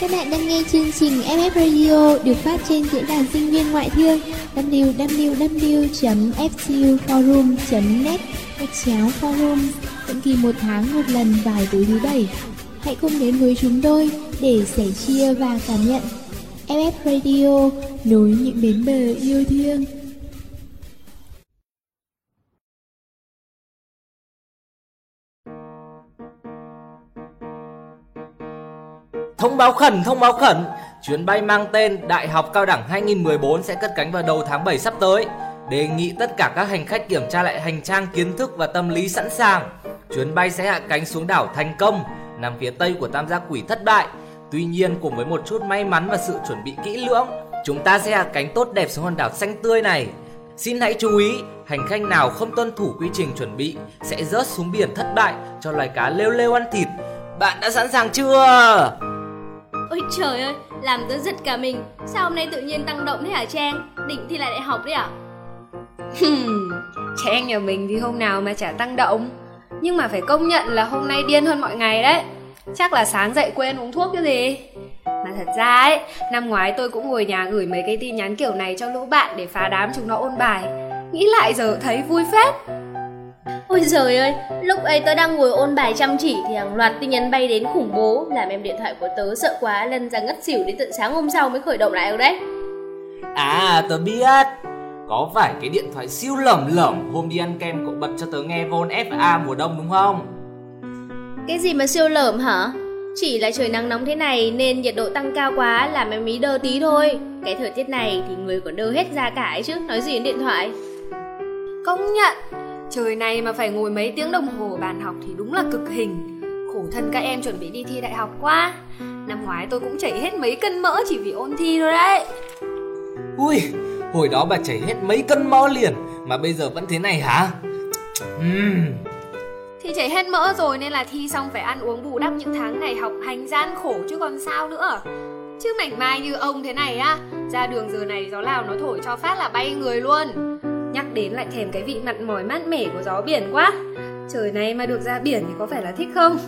Các bạn đang nghe chương trình FF Radio được phát trên diễn đàn sinh viên ngoại thương www.fcuforum.net gạch chéo forum, định kỳ một tháng một lần vào tối thứ bảy. Hãy cùng đến với chúng tôi để sẻ chia và cảm nhận FF Radio, nối những bến bờ yêu thương. Báo khẩn, thông báo khẩn. Chuyến bay mang tên Đại học Cao đẳng 2014 sẽ cất cánh vào đầu tháng 7 sắp tới. Đề nghị tất cả các hành khách kiểm tra lại hành trang kiến thức và tâm lý sẵn sàng. Chuyến bay sẽ hạ cánh xuống đảo thành công Nằm phía tây của tam giác quỷ thất bại. Tuy nhiên cùng với một chút may mắn và sự chuẩn bị kỹ lưỡng Chúng ta sẽ hạ cánh tốt đẹp xuống hòn đảo xanh tươi này. Xin hãy chú ý, hành khách nào không tuân thủ quy trình chuẩn bị sẽ rớt xuống biển thất bại cho loài cá lêu lêu ăn thịt. Bạn đã sẵn sàng chưa? Ôi trời ơi, làm tớ giật cả mình. Sao hôm nay tự nhiên tăng động thế hả Trang? Định thi lại đại học đấy à? Trang nhà mình thì hôm nào mà chả tăng động. Nhưng mà phải công nhận là hôm nay điên hơn mọi ngày đấy. Chắc là sáng dậy quên uống thuốc cái gì? Mà thật ra ấy, năm ngoái tôi cũng ngồi nhà gửi mấy cái tin nhắn kiểu này cho lũ bạn để phá đám chúng nó ôn bài. Nghĩ lại giờ thấy vui phết. Ôi trời ơi, lúc ấy tớ đang ngồi ôn bài chăm chỉ thì hàng loạt tin nhắn bay đến khủng bố làm em điện thoại của tớ sợ quá lân ra ngất xỉu đến tận sáng hôm sau mới khởi động lại được đấy. À, tớ biết. Có phải cái điện thoại siêu lởm lởm hôm đi ăn kem cậu bật cho tớ nghe Von FA mùa đông đúng không? Cái gì mà siêu lởm hả? Chỉ là trời nắng nóng thế này nên nhiệt độ tăng cao quá làm em ý đơ tí thôi. Cái thời tiết này thì người còn đơ hết ra cả ấy chứ, nói gì đến điện thoại. Công nhận Trời này mà phải ngồi mấy tiếng đồng hồ bàn học thì đúng là cực hình. Khổ thân các em chuẩn bị đi thi đại học quá. Năm ngoái tôi cũng chảy hết mấy cân mỡ chỉ vì ôn thi thôi đấy. Ui, hồi đó bà chảy hết mấy cân mỡ liền Mà bây giờ vẫn thế này hả? Uhm. Thì chảy hết mỡ rồi nên là thi xong phải ăn uống bù đắp những tháng này học hành gian khổ chứ còn sao nữa. Chứ mảnh mai như ông thế này á Ra đường giờ này gió lào nó thổi cho phát là bay người luôn Nhắc đến lại thèm cái vị mặn mỏi mát mẻ của gió biển quá. Trời này mà được ra biển thì có phải là thích không?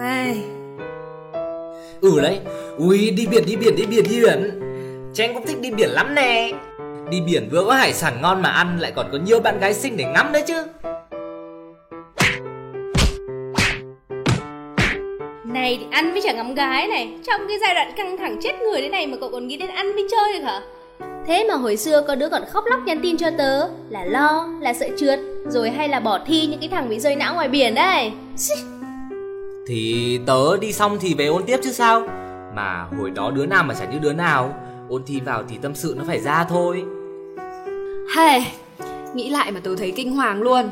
Ai... Ừ đấy, ui đi biển đi biển đi biển đi biển. Trang cũng thích đi biển lắm nè. Đi biển vừa có hải sản ngon mà ăn lại còn có nhiều bạn gái xinh để ngắm đấy chứ. Này thì ăn mới chẳng ngắm gái này. Trong cái giai đoạn căng thẳng chết người thế này mà cậu còn nghĩ đến ăn với chơi được hả? Thế mà hồi xưa có đứa còn khóc lóc nhắn tin cho tớ Là lo, là sợ trượt Rồi hay là bỏ thi những cái thằng bị rơi não ngoài biển đấy. Thì tớ đi xong thì về ôn tiếp chứ sao? Mà hồi đó đứa nào mà chả như đứa nào Ôn thi vào thì tâm sự nó phải ra thôi. Hey, nghĩ lại mà tớ thấy kinh hoàng luôn.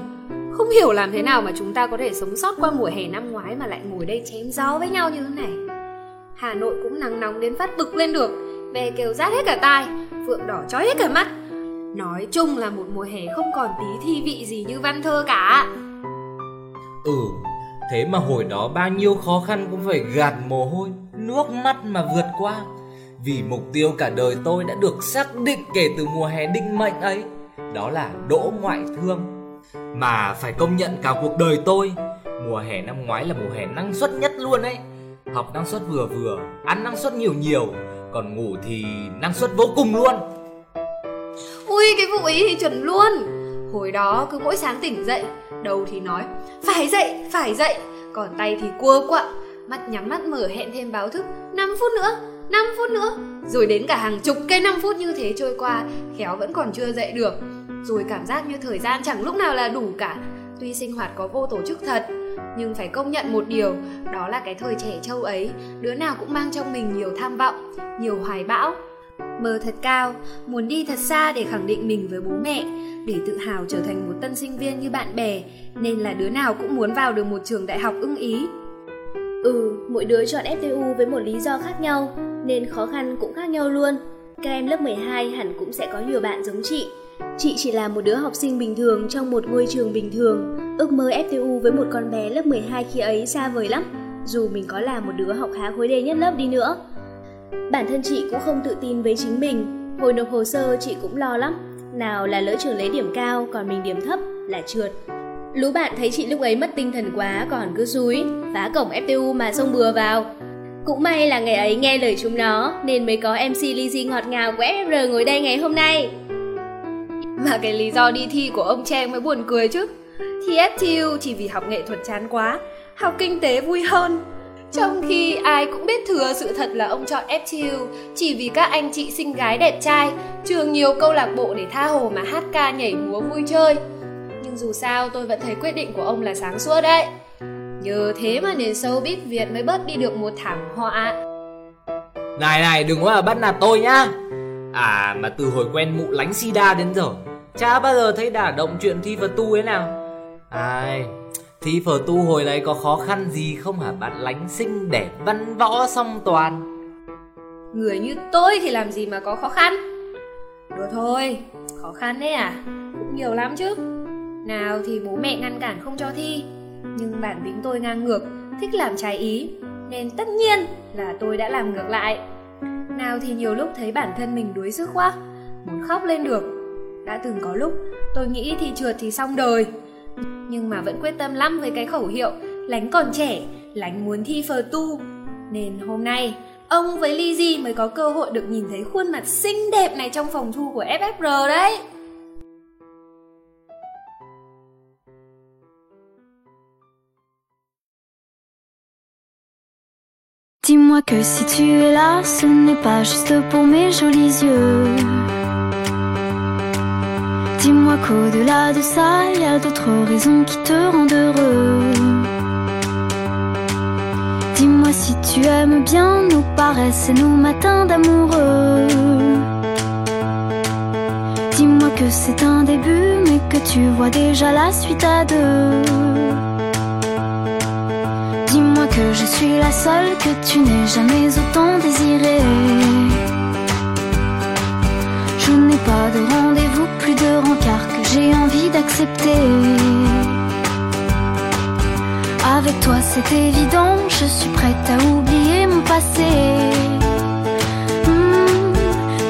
Không hiểu làm thế nào mà chúng ta có thể sống sót qua mùa hè năm ngoái Mà lại ngồi đây chém gió với nhau như thế này. Hà Nội cũng nắng nóng đến phát bực lên được Về kêu rát hết cả tai Phượng đỏ chói hết cả mắt. Nói chung là một mùa hè không còn tí thi vị gì như văn thơ cả. Ừ, thế mà hồi đó bao nhiêu khó khăn cũng phải gạt mồ hôi, nước mắt mà vượt qua. Vì mục tiêu cả đời tôi đã được xác định kể từ mùa hè định mệnh ấy Đó là đỗ ngoại thương. Mà phải công nhận cả cuộc đời tôi Mùa hè năm ngoái là mùa hè năng suất nhất luôn ấy. Học năng suất vừa vừa, ăn năng suất nhiều nhiều còn ngủ thì năng suất vô cùng luôn. Ui cái vụ ý thì chuẩn luôn. Hồi đó cứ mỗi sáng tỉnh dậy Đầu thì nói Phải dậy, phải dậy. Còn tay thì cua quặn Mắt nhắm mắt mở hẹn thêm báo thức 5 phút nữa, 5 phút nữa. Rồi đến cả hàng chục cây 5 phút như thế trôi qua Khéo vẫn còn chưa dậy được. Rồi cảm giác như thời gian chẳng lúc nào là đủ cả. Tuy sinh hoạt có vô tổ chức thật nhưng phải công nhận một điều Đó là cái thời trẻ trâu ấy Đứa nào cũng mang trong mình nhiều tham vọng Nhiều hoài bão Mơ thật cao, muốn đi thật xa để khẳng định mình với bố mẹ, để tự hào trở thành một tân sinh viên như bạn bè, nên là đứa nào cũng muốn vào được một trường đại học ưng ý. Ừ, mỗi đứa chọn FTU với một lý do khác nhau, nên khó khăn cũng khác nhau luôn. Các em lớp 12 hẳn cũng sẽ có nhiều bạn giống chị. Chị chỉ là một đứa học sinh bình thường trong một ngôi trường bình thường. Ước mơ FTU với một con bé lớp 12 khi ấy xa vời lắm, dù mình có là một đứa học khá khối đề nhất lớp đi nữa. Bản thân chị cũng không tự tin với chính mình. Hồi nộp hồ sơ chị cũng lo lắm. Nào là lỡ trường lấy điểm cao Còn mình điểm thấp là trượt. Lũ bạn thấy chị lúc ấy mất tinh thần quá Còn cứ rúi, Phá cổng FTU mà xông bừa vào. Cũng may là ngày ấy nghe lời chúng nó Nên mới có MC Lizzy ngọt ngào của FR ngồi đây ngày hôm nay. Mà cái lý do đi thi của ông Trang mới buồn cười chứ. Thi FTU chỉ vì học nghệ thuật chán quá, Học kinh tế vui hơn. Trong khi ai cũng biết thừa sự thật là ông chọn FTU Chỉ vì các anh chị xinh gái đẹp trai, Trường nhiều câu lạc bộ để tha hồ mà hát ca nhảy múa vui chơi. Nhưng dù sao, tôi vẫn thấy quyết định của ông là sáng suốt đấy. Nhờ thế mà nền showbiz Việt mới bớt đi được một thảm họa. Này này, đừng có mà bắt nạt tôi nhá. À mà từ hồi quen mụ lánh sida đến giờ Chả bao giờ thấy đả động chuyện thi phật tu ấy nào. Ai Thi phở tu hồi này có khó khăn gì không hả bạn? Lánh xinh đẹp văn võ song toàn. Người như tôi thì làm gì mà có khó khăn? Đùa thôi, khó khăn đấy à? Cũng nhiều lắm chứ. Nào thì bố mẹ ngăn cản không cho thi. Nhưng bản tính tôi ngang ngược Thích làm trái ý. Nên tất nhiên là tôi đã làm ngược lại. Nào thì nhiều lúc thấy bản thân mình đuối sức quá Muốn khóc lên được. Đã từng có lúc tôi nghĩ thi trượt thì xong đời. Nhưng mà vẫn quyết tâm lắm với cái khẩu hiệu Lánh còn trẻ, lánh muốn thi phờ tu. Nên hôm nay ông với Lizzy mới có cơ hội được nhìn thấy khuôn mặt xinh đẹp này trong phòng thu của FFR đấy. Dis-moi que si tu es là, ce n'est pas juste pour mes jolis yeux. Dis-moi qu'au-delà de ça, il y a d'autres raisons qui te rendent heureux. Dis-moi si tu aimes bien nos paresses et nos matins d'amoureux. Dis-moi que c'est un début, mais que tu vois déjà la suite à deux. Dis-moi que je suis la seule que tu n'aies jamais autant désirée. Je n'ai pas de rendez-vous, de que j'ai envie d'accepter. Avec toi c'est évident, je suis prête à oublier mon passé. Hmm,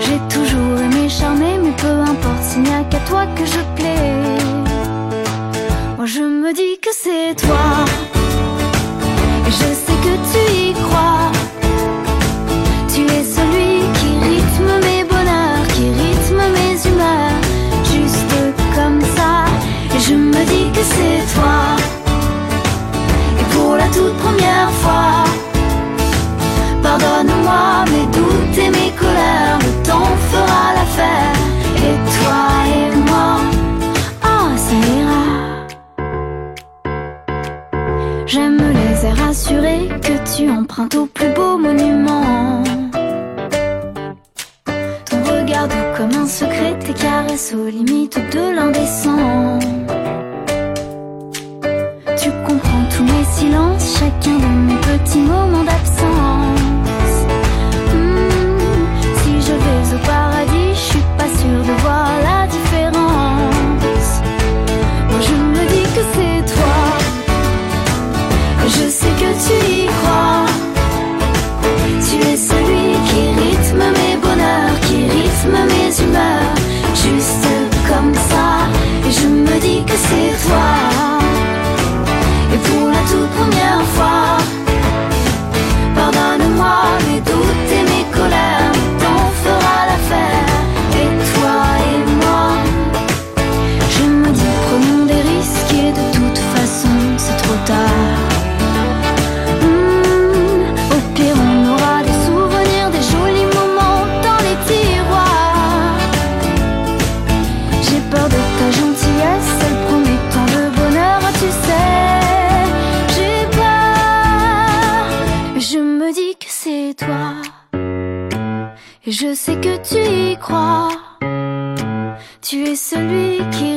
j'ai toujours aimé charmer, mais peu importe s'il n'y a qu'à toi que je plais. Moi je me dis que c'est toi. Et je sais que tu y crois. C'est toi. Et pour la toute première fois, pardonne-moi mes doutes et mes colères, le temps fera l'affaire. Et toi et moi, ah, ça ira. J'aime les airs assurés que tu empruntes au plus beau monument. Ton regard comme un secret, tes caresses aux limites de l'indécent. Chacun de mes petits moments d'absence. Tu y crois. Tu es celui qui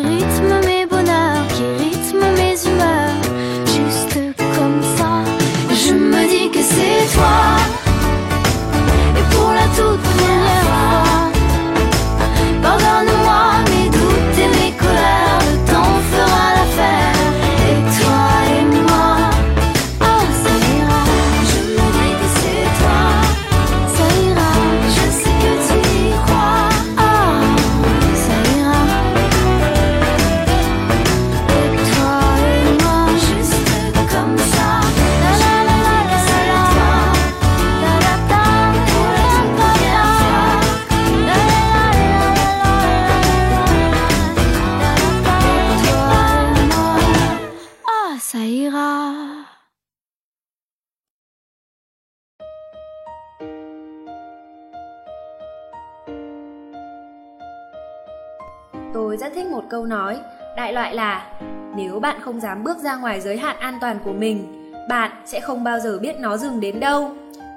câu nói, đại loại là nếu bạn không dám bước ra ngoài giới hạn an toàn của mình, bạn sẽ không bao giờ biết nó dừng đến đâu.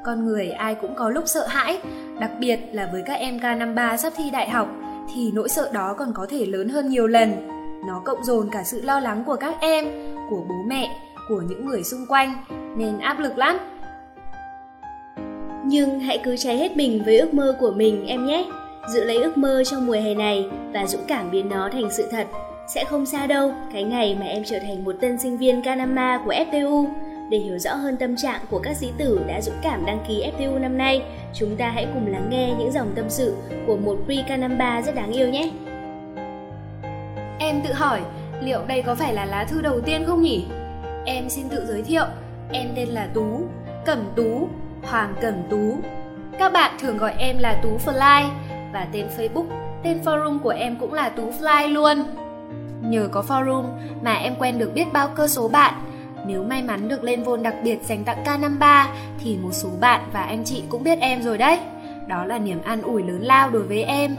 Con người ai cũng có lúc sợ hãi, đặc biệt là với các em K53 sắp thi đại học thì nỗi sợ đó còn có thể lớn hơn nhiều lần. Nó cộng dồn cả sự lo lắng của các em, của bố mẹ, của những người xung quanh nên áp lực lắm. Nhưng hãy cứ cháy hết mình với ước mơ của mình em nhé. Giữ lấy ước mơ trong mùa hè này và dũng cảm biến nó thành sự thật. Sẽ không xa đâu, cái ngày mà em trở thành một tân sinh viên Kanama của FPU. Để hiểu rõ hơn tâm trạng của các sĩ tử đã dũng cảm đăng ký FPU năm nay, chúng ta hãy cùng lắng nghe những dòng tâm sự của một pre Kanama rất đáng yêu nhé. Em tự hỏi, liệu đây có phải là lá thư đầu tiên không nhỉ? Em xin tự giới thiệu, em tên là Tú, Cẩm Tú, Hoàng Cẩm Tú. Các bạn thường gọi em là Tú Fly và tên Facebook, tên forum của em cũng là Tú Fly luôn. Nhờ có forum mà em quen được biết bao cơ số bạn. Nếu may mắn được lên vôn đặc biệt dành tặng K53 thì một số bạn và anh chị cũng biết em rồi đấy. Đó là niềm an ủi lớn lao đối với em.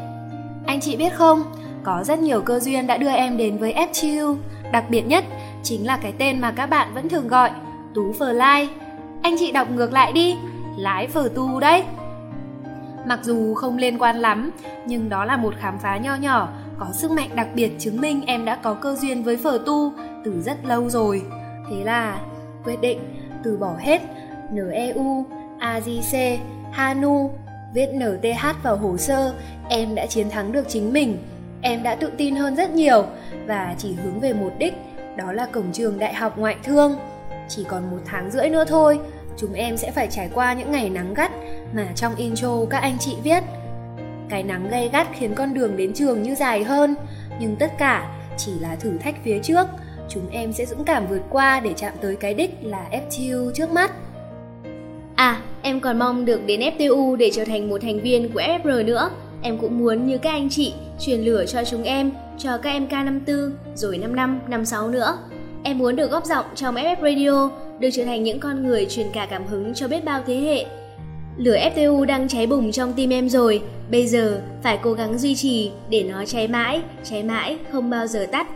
Anh chị biết không, có rất nhiều cơ duyên đã đưa em đến với FTU, đặc biệt nhất chính là cái tên mà các bạn vẫn thường gọi, Tú Phờ Lai. Anh chị đọc ngược lại đi, lái phở tu đấy. Mặc dù không liên quan lắm, nhưng đó là một khám phá nho nhỏ, có sức mạnh đặc biệt chứng minh em đã có cơ duyên với phở tu từ rất lâu rồi. Thế là quyết định từ bỏ hết NEU, AJC, HANU, viết NTH vào hồ sơ, em đã chiến thắng được chính mình. Em đã tự tin hơn rất nhiều và chỉ hướng về một đích, đó là cổng trường đại học ngoại thương. Chỉ còn một tháng rưỡi nữa thôi, chúng em sẽ phải trải qua những ngày nắng gắt mà trong intro các anh chị viết. Cái nắng gay gắt khiến con đường đến trường như dài hơn, nhưng tất cả chỉ là thử thách phía trước. Chúng em sẽ dũng cảm vượt qua để chạm tới cái đích là FTU trước mắt. À, em còn mong được đến FTU để trở thành một thành viên của FR nữa. Em cũng muốn như các anh chị truyền lửa cho chúng em, cho các em K54, rồi 5 năm, năm 6 nữa. Em muốn được góp giọng trong FF Radio, được trở thành những con người truyền cả cảm hứng cho biết bao thế hệ. Lửa FTU đang cháy bùng trong tim em rồi, bây giờ phải cố gắng duy trì để nó cháy mãi, cháy mãi, không bao giờ tắt.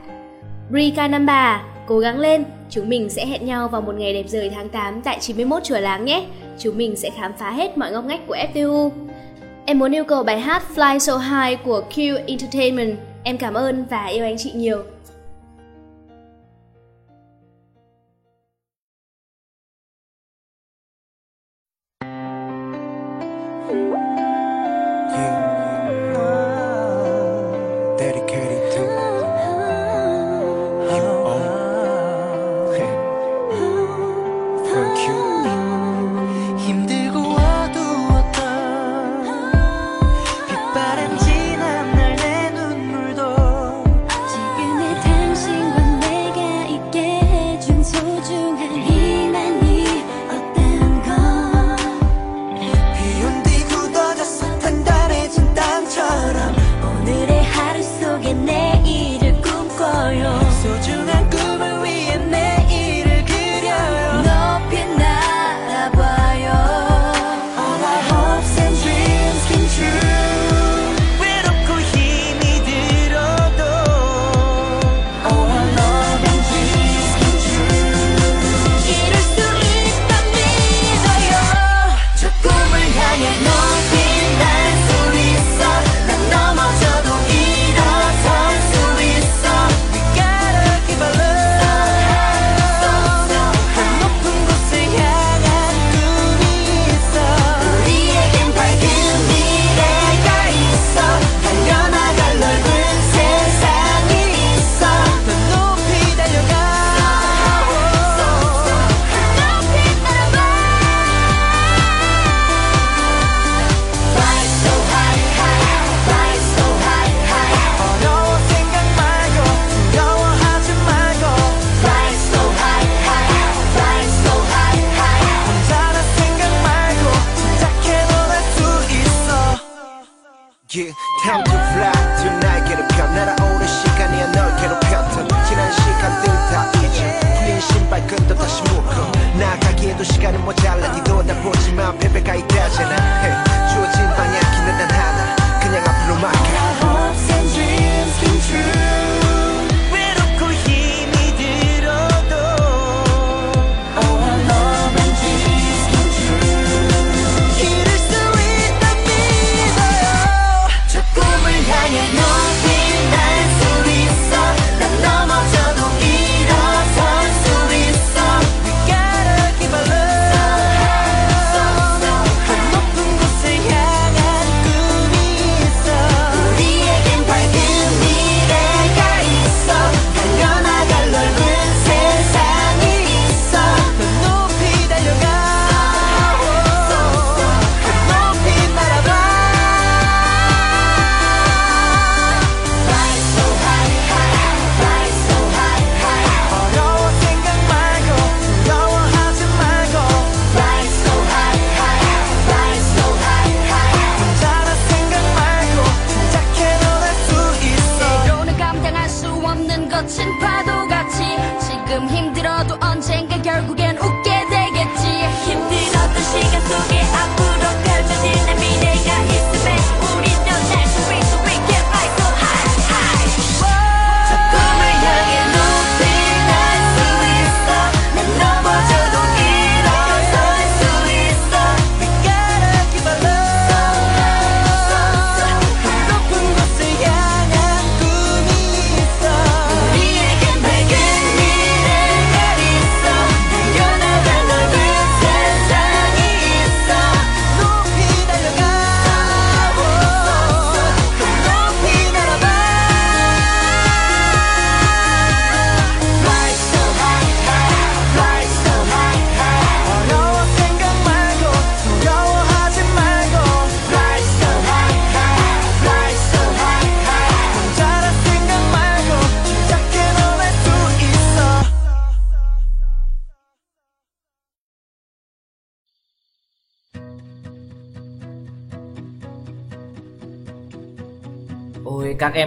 Rika Namba, cố gắng lên, chúng mình sẽ hẹn nhau vào một ngày đẹp trời tháng 8 tại 91 Chùa Láng nhé. Chúng mình sẽ khám phá hết mọi ngóc ngách của FTU. Em muốn yêu cầu bài hát Fly So High của Q Entertainment. Em cảm ơn và yêu anh chị nhiều.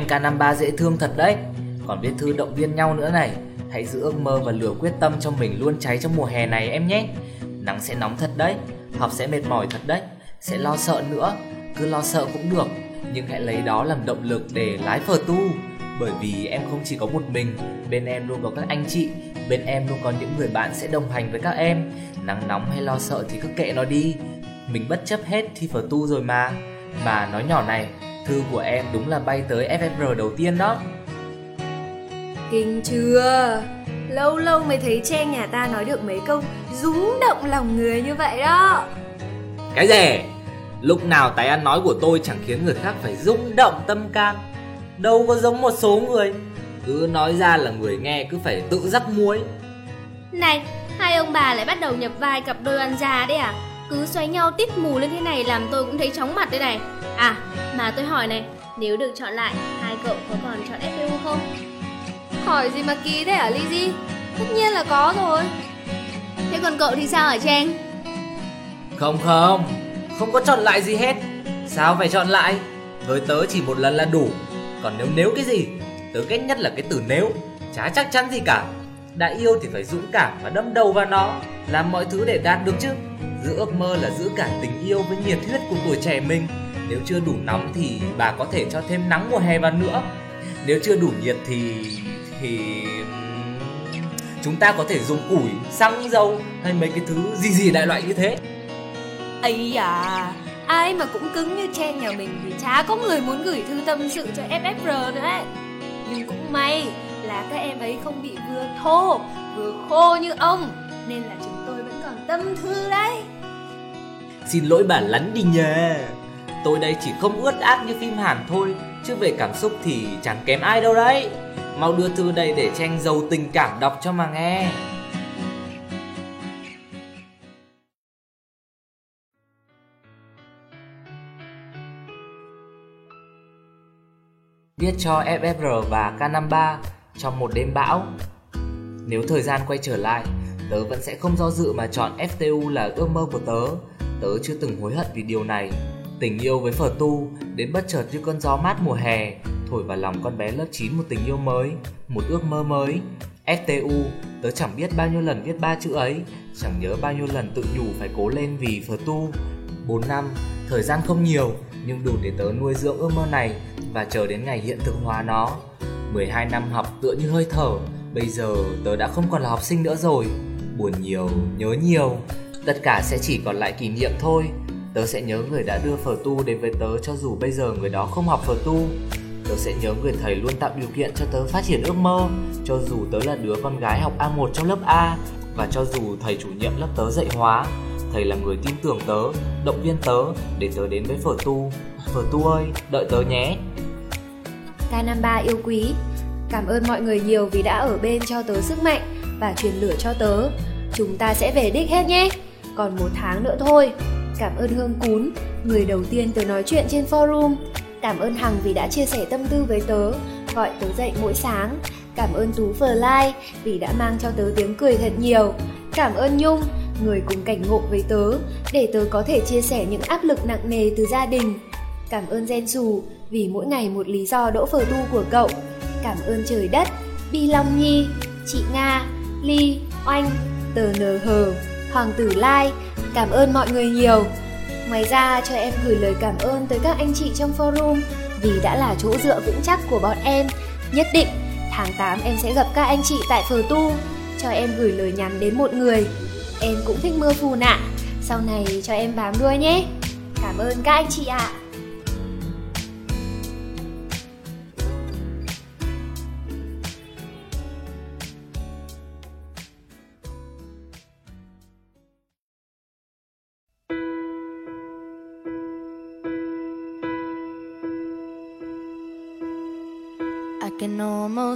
K53 dễ thương thật đấy. Còn viết thư động viên nhau nữa này, Hãy giữ ước mơ và lửa quyết tâm cho mình luôn cháy trong mùa hè này em nhé. Nắng sẽ nóng thật đấy, Học sẽ mệt mỏi thật đấy, Sẽ lo sợ nữa, Cứ lo sợ cũng được, Nhưng hãy lấy đó làm động lực để lái phở tu. Bởi vì em không chỉ có một mình, Bên em luôn có các anh chị, Bên em luôn có những người bạn sẽ đồng hành với các em. Nắng nóng hay lo sợ thì cứ kệ nó đi, Mình bất chấp hết thi phở tu rồi mà. Mà nói nhỏ này Thư của em đúng là bay tới FFR đầu tiên đó Kinh chưa? Lâu lâu mới thấy Trang nhà ta nói được mấy câu rúng động lòng người như vậy đó. Cái gì? Lúc nào tài ăn nói của tôi chẳng khiến người khác phải rung động tâm can Đâu có giống một số người Cứ nói ra là người nghe cứ phải tự rắc muối Này, hai ông bà lại bắt đầu nhập vai cặp đôi oan gia đấy à? Cứ xoay nhau tít mù lên thế này làm tôi cũng thấy chóng mặt đây này. À, mà tôi hỏi này, nếu được chọn lại, hai cậu có còn chọn FPU không? Hỏi gì mà kỳ thế hả Lizzy? Tất nhiên là có rồi. Thế còn cậu thì sao hả Trang? Không không, không có chọn lại gì hết Sao phải chọn lại? Với tớ chỉ một lần là đủ Còn nếu nếu cái gì? Tớ ghét nhất là cái từ nếu Chả chắc chắn gì cả Đã yêu thì phải dũng cảm và đâm đầu vào nó Làm mọi thứ để đạt được chứ Giữ ước mơ là giữ cả tình yêu với nhiệt huyết của tuổi trẻ mình. Nếu chưa đủ nóng thì bà có thể cho thêm nắng mùa hè vào nữa. Nếu chưa đủ nhiệt thì... thì... Chúng ta có thể dùng củi, xăng, dầu hay mấy cái thứ gì gì đại loại như thế. Ấy à, ai mà cũng cứng như chen nhà mình thì chả có người muốn gửi thư tâm sự cho FFR nữa ấy. Nhưng cũng may là các em ấy không bị vừa thô vừa khô như ông nên là còn tâm thư đấy. Xin lỗi bà lắn đi nhờ. Tôi đây chỉ không ướt át như phim Hàn thôi, Chứ về cảm xúc thì chẳng kém ai đâu đấy. Mau đưa thư đây để tranh giàu tình cảm đọc cho mà nghe. Viết cho FFR và K53 trong một đêm bão. Nếu thời gian quay trở lại Tớ vẫn sẽ không do dự mà chọn FTU là ước mơ của tớ. Tớ chưa từng hối hận vì điều này. Tình yêu với phở tu, Đến bất chợt như cơn gió mát mùa hè, Thổi vào lòng con bé lớp 9 một tình yêu mới, Một ước mơ mới. FTU Tớ chẳng biết bao nhiêu lần viết ba chữ ấy, Chẳng nhớ bao nhiêu lần tự nhủ phải cố lên vì phở tu. 4 năm, Thời gian không nhiều, Nhưng đủ để tớ nuôi dưỡng ước mơ này Và chờ đến ngày hiện thực hóa nó. 12 năm học tựa như hơi thở, Bây giờ tớ đã không còn là học sinh nữa rồi. Buồn nhiều, nhớ nhiều. Tất cả sẽ chỉ còn lại kỷ niệm thôi. Tớ sẽ nhớ người đã đưa phở tu đến với tớ cho dù bây giờ người đó không học phở tu. Tớ sẽ nhớ người thầy luôn tạo điều kiện cho tớ phát triển ước mơ Cho dù tớ là đứa con gái học A1 trong lớp A Và cho dù thầy chủ nhiệm lớp tớ dạy hóa Thầy là người tin tưởng tớ, động viên tớ để tớ đến với phở tu. Phở tu ơi, đợi tớ nhé. K53 yêu quý, cảm ơn mọi người nhiều vì đã ở bên cho tớ sức mạnh và truyền lửa cho tớ. Chúng ta sẽ về đích hết nhé. Còn một tháng nữa thôi. Cảm ơn Hương Cún, người đầu tiên tớ nói chuyện trên forum. Cảm ơn Hằng vì đã chia sẻ tâm tư với tớ, gọi tớ dậy mỗi sáng. Cảm ơn Tú phờ lai vì đã mang cho tớ tiếng cười thật nhiều. Cảm ơn Nhung, người cùng cảnh ngộ với tớ, để tớ có thể chia sẻ những áp lực nặng nề từ gia đình. Cảm ơn Gen dù vì mỗi ngày một lý do đỗ phờ tu của cậu. Cảm ơn trời đất Bi Long Nhi, chị Nga, Ly, Oanh, Tờ Nờ Hờ, Hoàng Tử Lai. Cảm ơn mọi người nhiều. Ngoài ra cho em gửi lời cảm ơn tới các anh chị trong forum vì đã là chỗ dựa vững chắc của bọn em. Nhất định tháng 8 em sẽ gặp các anh chị tại phờ tu. Cho em gửi lời nhắn đến một người. Em cũng thích mưa phù nạ. Sau này cho em bám đuôi nhé. Cảm ơn các anh chị ạ. À.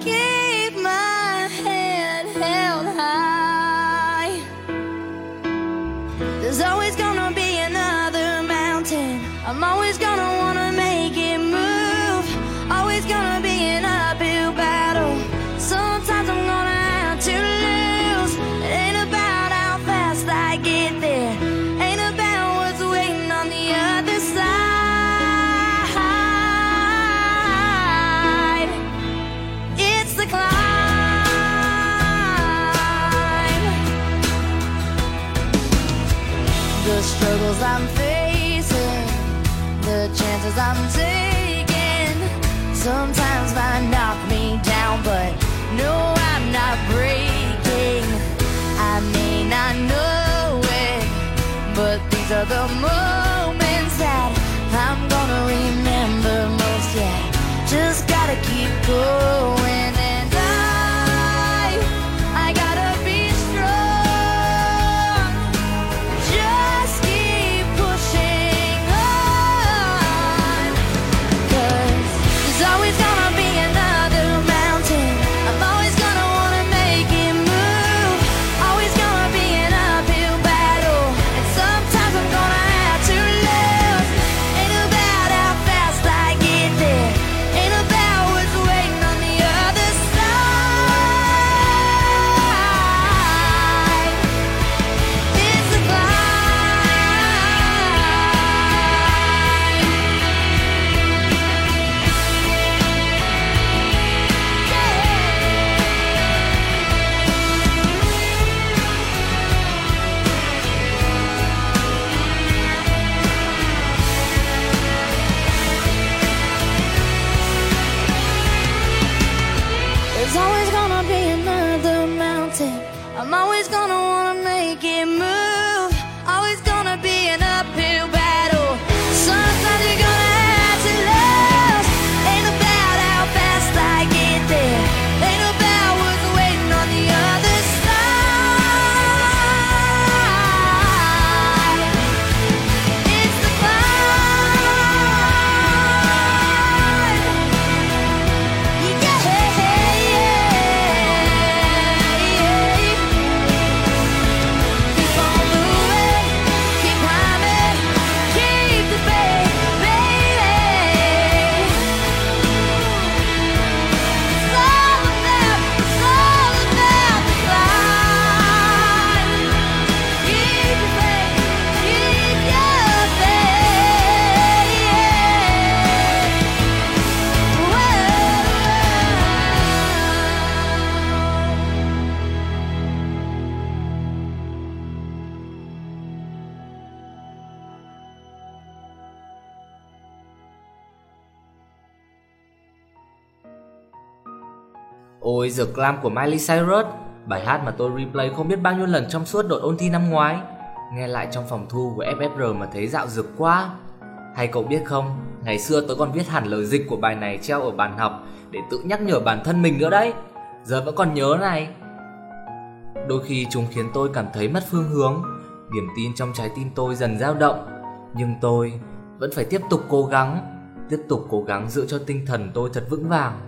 again. The moments that I'm gonna remember most. Yeah, just gotta keep going, Ôi, The Glam của Miley Cyrus. Bài hát mà tôi replay không biết bao nhiêu lần trong suốt đợt ôn thi năm ngoái. Nghe lại trong phòng thu của FFR mà thấy dạo dược quá. Hay cậu biết không, Ngày xưa tôi còn viết hẳn lời dịch của bài này treo ở bàn học Để tự nhắc nhở bản thân mình nữa đấy. Giờ vẫn còn nhớ này. Đôi khi chúng khiến tôi cảm thấy mất phương hướng. Niềm tin trong trái tim tôi dần dao động. Nhưng tôi vẫn phải tiếp tục cố gắng, Tiếp tục cố gắng giữ cho tinh thần tôi thật vững vàng.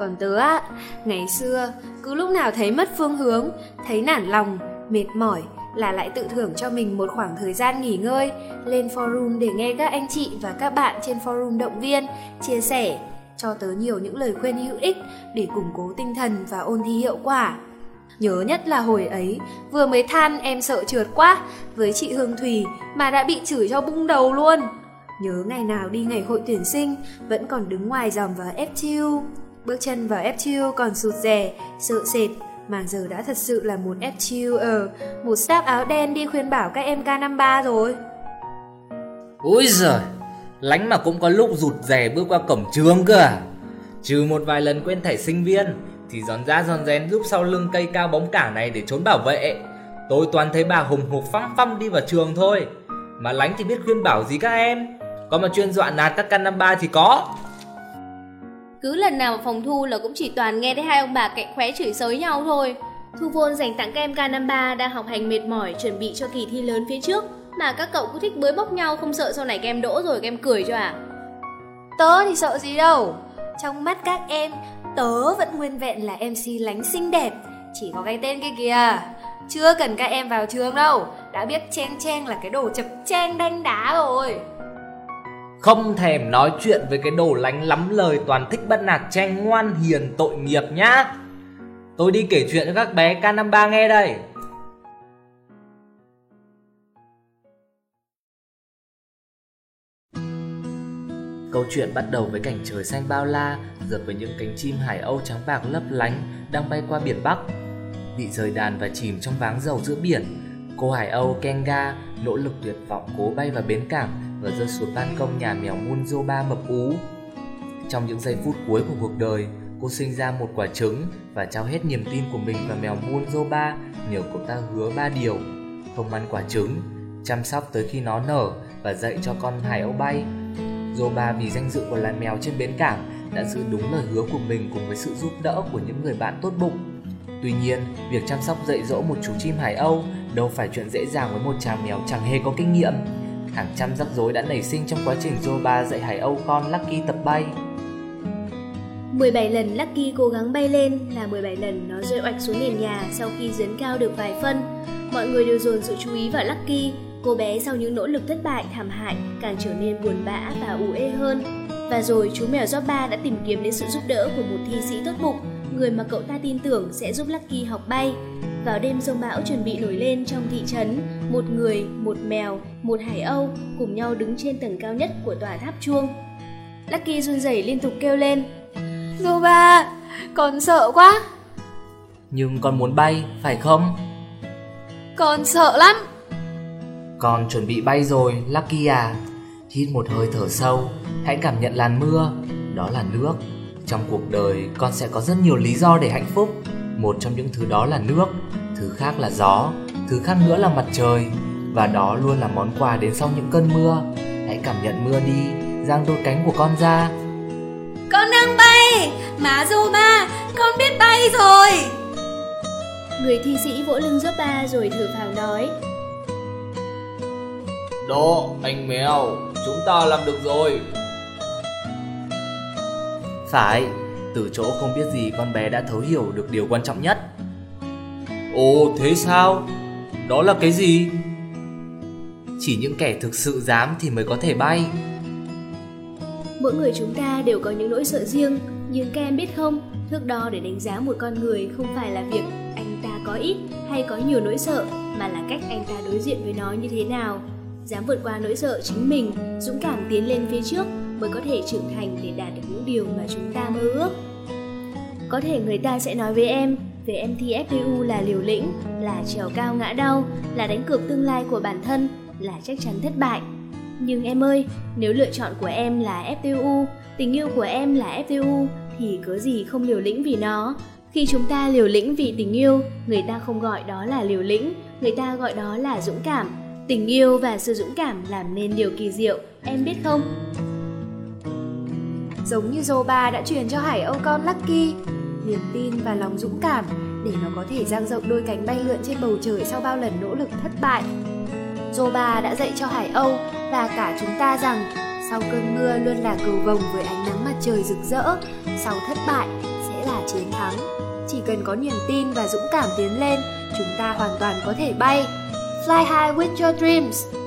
Còn tớ á, ngày xưa cứ lúc nào thấy mất phương hướng, thấy nản lòng, mệt mỏi là lại tự thưởng cho mình một khoảng thời gian nghỉ ngơi, lên forum để nghe các anh chị và các bạn trên forum động viên, chia sẻ, cho tớ nhiều những lời khuyên hữu ích để củng cố tinh thần và ôn thi hiệu quả. Nhớ nhất là hồi ấy, vừa mới than em sợ trượt quá với chị Hương Thùy mà đã bị chửi cho bung đầu luôn. Nhớ ngày nào đi ngày hội tuyển sinh vẫn còn đứng ngoài dòm vào chiêu Bước chân vào FTU còn sụt rè, sợ sệt. Mà giờ đã thật sự là một FTU ở ờ, một staff áo đen đi khuyên bảo các em K53 rồi. Úi giời, lánh mà cũng có lúc rụt rè bước qua cổng trường cơ à? Trừ một vài lần quên thẻ sinh viên Thì giòn ra giòn rén giúp sau lưng cây cao bóng cả này để trốn bảo vệ. Tôi toàn thấy bà hùng hục phăng phăng đi vào trường thôi. Mà lánh thì biết khuyên bảo gì các em? Có mà chuyên dọa nạt các căn năm ba thì có. Cứ lần nào vào phòng thu là cũng chỉ toàn nghe thấy hai ông bà cạnh khóe chửi xới nhau thôi. Thu Vôn dành tặng các em K53 đang học hành mệt mỏi chuẩn bị cho kỳ thi lớn phía trước, mà các cậu cứ thích bới bóc nhau không sợ sau này các em đỗ rồi các em cười cho à? Tớ thì sợ gì đâu. Trong mắt các em, Tớ vẫn nguyên vẹn là MC lánh xinh đẹp. Chỉ có cái tên kia kìa. Chưa cần các em vào trường đâu. Đã biết chen chen là cái đồ chập chen đanh đá rồi. Không thèm nói chuyện với cái đồ lánh lắm lời toàn thích bắt nạt tranh ngoan hiền tội nghiệp nhá Tôi đi kể chuyện cho các bé K53 nghe đây Câu chuyện bắt đầu với cảnh trời xanh bao la, dập với những cánh chim hải âu trắng bạc lấp lánh đang bay qua biển Bắc. Bị rời đàn và chìm trong váng dầu giữa biển, cô hải âu Kenga nỗ lực tuyệt vọng cố bay vào bến cảng và rơi xuống ban công nhà mèo Moon Zoba mập ú. Trong những giây phút cuối của cuộc đời, cô sinh ra một quả trứng và trao hết niềm tin của mình vào mèo Moon Zoba nhờ cậu ta hứa ba điều: không ăn quả trứng, chăm sóc tới khi nó nở và dạy cho con hải âu bay Zoba vì danh dự của loài mèo trên bến cảng đã giữ đúng lời hứa của mình cùng với sự giúp đỡ của những người bạn tốt bụng. Tuy nhiên, việc chăm sóc dạy dỗ một chú chim hải âu đâu phải chuyện dễ dàng với một chàng mèo chẳng hề có kinh nghiệm. Hàng trăm rắc rối đã nảy sinh trong quá trình Zoba dạy hải âu con Lucky tập bay. 17 lần Lucky cố gắng bay lên là 17 lần nó rơi oạch xuống nền nhà sau khi dướn cao được vài phân. Mọi người đều dồn sự chú ý vào Lucky, cô bé sau những nỗ lực thất bại thảm hại càng trở nên buồn bã và ủ ê hơn. Và rồi chú mèo Zoba đã tìm kiếm đến sự giúp đỡ của một thi sĩ tốt bụng, người mà cậu ta tin tưởng sẽ giúp Lucky học bay. Vào đêm rông bão chuẩn bị nổi lên trong thị trấn, một người, một mèo, một hải âu cùng nhau đứng trên tầng cao nhất của tòa tháp chuông. Lucky run rẩy liên tục kêu lên, Zoba, con sợ quá Nhưng con muốn bay, phải không? Con sợ lắm Con chuẩn bị bay rồi, Lucky à. Hít một hơi thở sâu, hãy cảm nhận làn mưa, đó là nước. Trong cuộc đời, con sẽ có rất nhiều lý do để hạnh phúc. Một trong những thứ đó là nước, thứ khác là gió, thứ khác nữa là mặt trời. Và đó luôn là món quà đến sau những cơn mưa. Hãy cảm nhận mưa đi, giang đôi cánh của con ra. Con đang bay Má Zoba, con biết bay rồi Người thi sĩ vỗ lưng Jobba rồi thở phào nói Đó, anh mèo, chúng ta làm được rồi. Phải, từ chỗ không biết gì con bé đã thấu hiểu được điều quan trọng nhất. Ồ, thế sao? Đó là cái gì? Chỉ những kẻ thực sự dám thì mới có thể bay. Mỗi người chúng ta đều có những nỗi sợ riêng, nhưng các em biết không, thước đo để đánh giá một con người không phải là việc anh ta có ít hay có nhiều nỗi sợ, mà là cách anh ta đối diện với nó như thế nào. Dám vượt qua nỗi sợ chính mình, dũng cảm tiến lên phía trước mới có thể trưởng thành để đạt được những điều mà chúng ta mơ ước. Có thể người ta sẽ nói với em, về em thi FPU là liều lĩnh, là trèo cao ngã đau, là đánh cược tương lai của bản thân, là chắc chắn thất bại. Nhưng em ơi, nếu lựa chọn của em là FTU, tình yêu của em là FTU, thì cớ gì không liều lĩnh vì nó. Khi chúng ta liều lĩnh vì tình yêu, người ta không gọi đó là liều lĩnh, người ta gọi đó là dũng cảm. Tình yêu và sự dũng cảm làm nên điều kỳ diệu, em biết không? giống như dô ba đã truyền cho hải âu con Lucky, niềm tin và lòng dũng cảm để nó có thể dang rộng đôi cánh bay lượn trên bầu trời sau bao lần nỗ lực thất bại. Dô ba đã dạy cho hải âu và cả chúng ta rằng sau cơn mưa luôn là cầu vồng với ánh nắng mặt trời rực rỡ, sau thất bại sẽ là chiến thắng. Chỉ cần có niềm tin và dũng cảm tiến lên, chúng ta hoàn toàn có thể bay. Fly high with your dreams!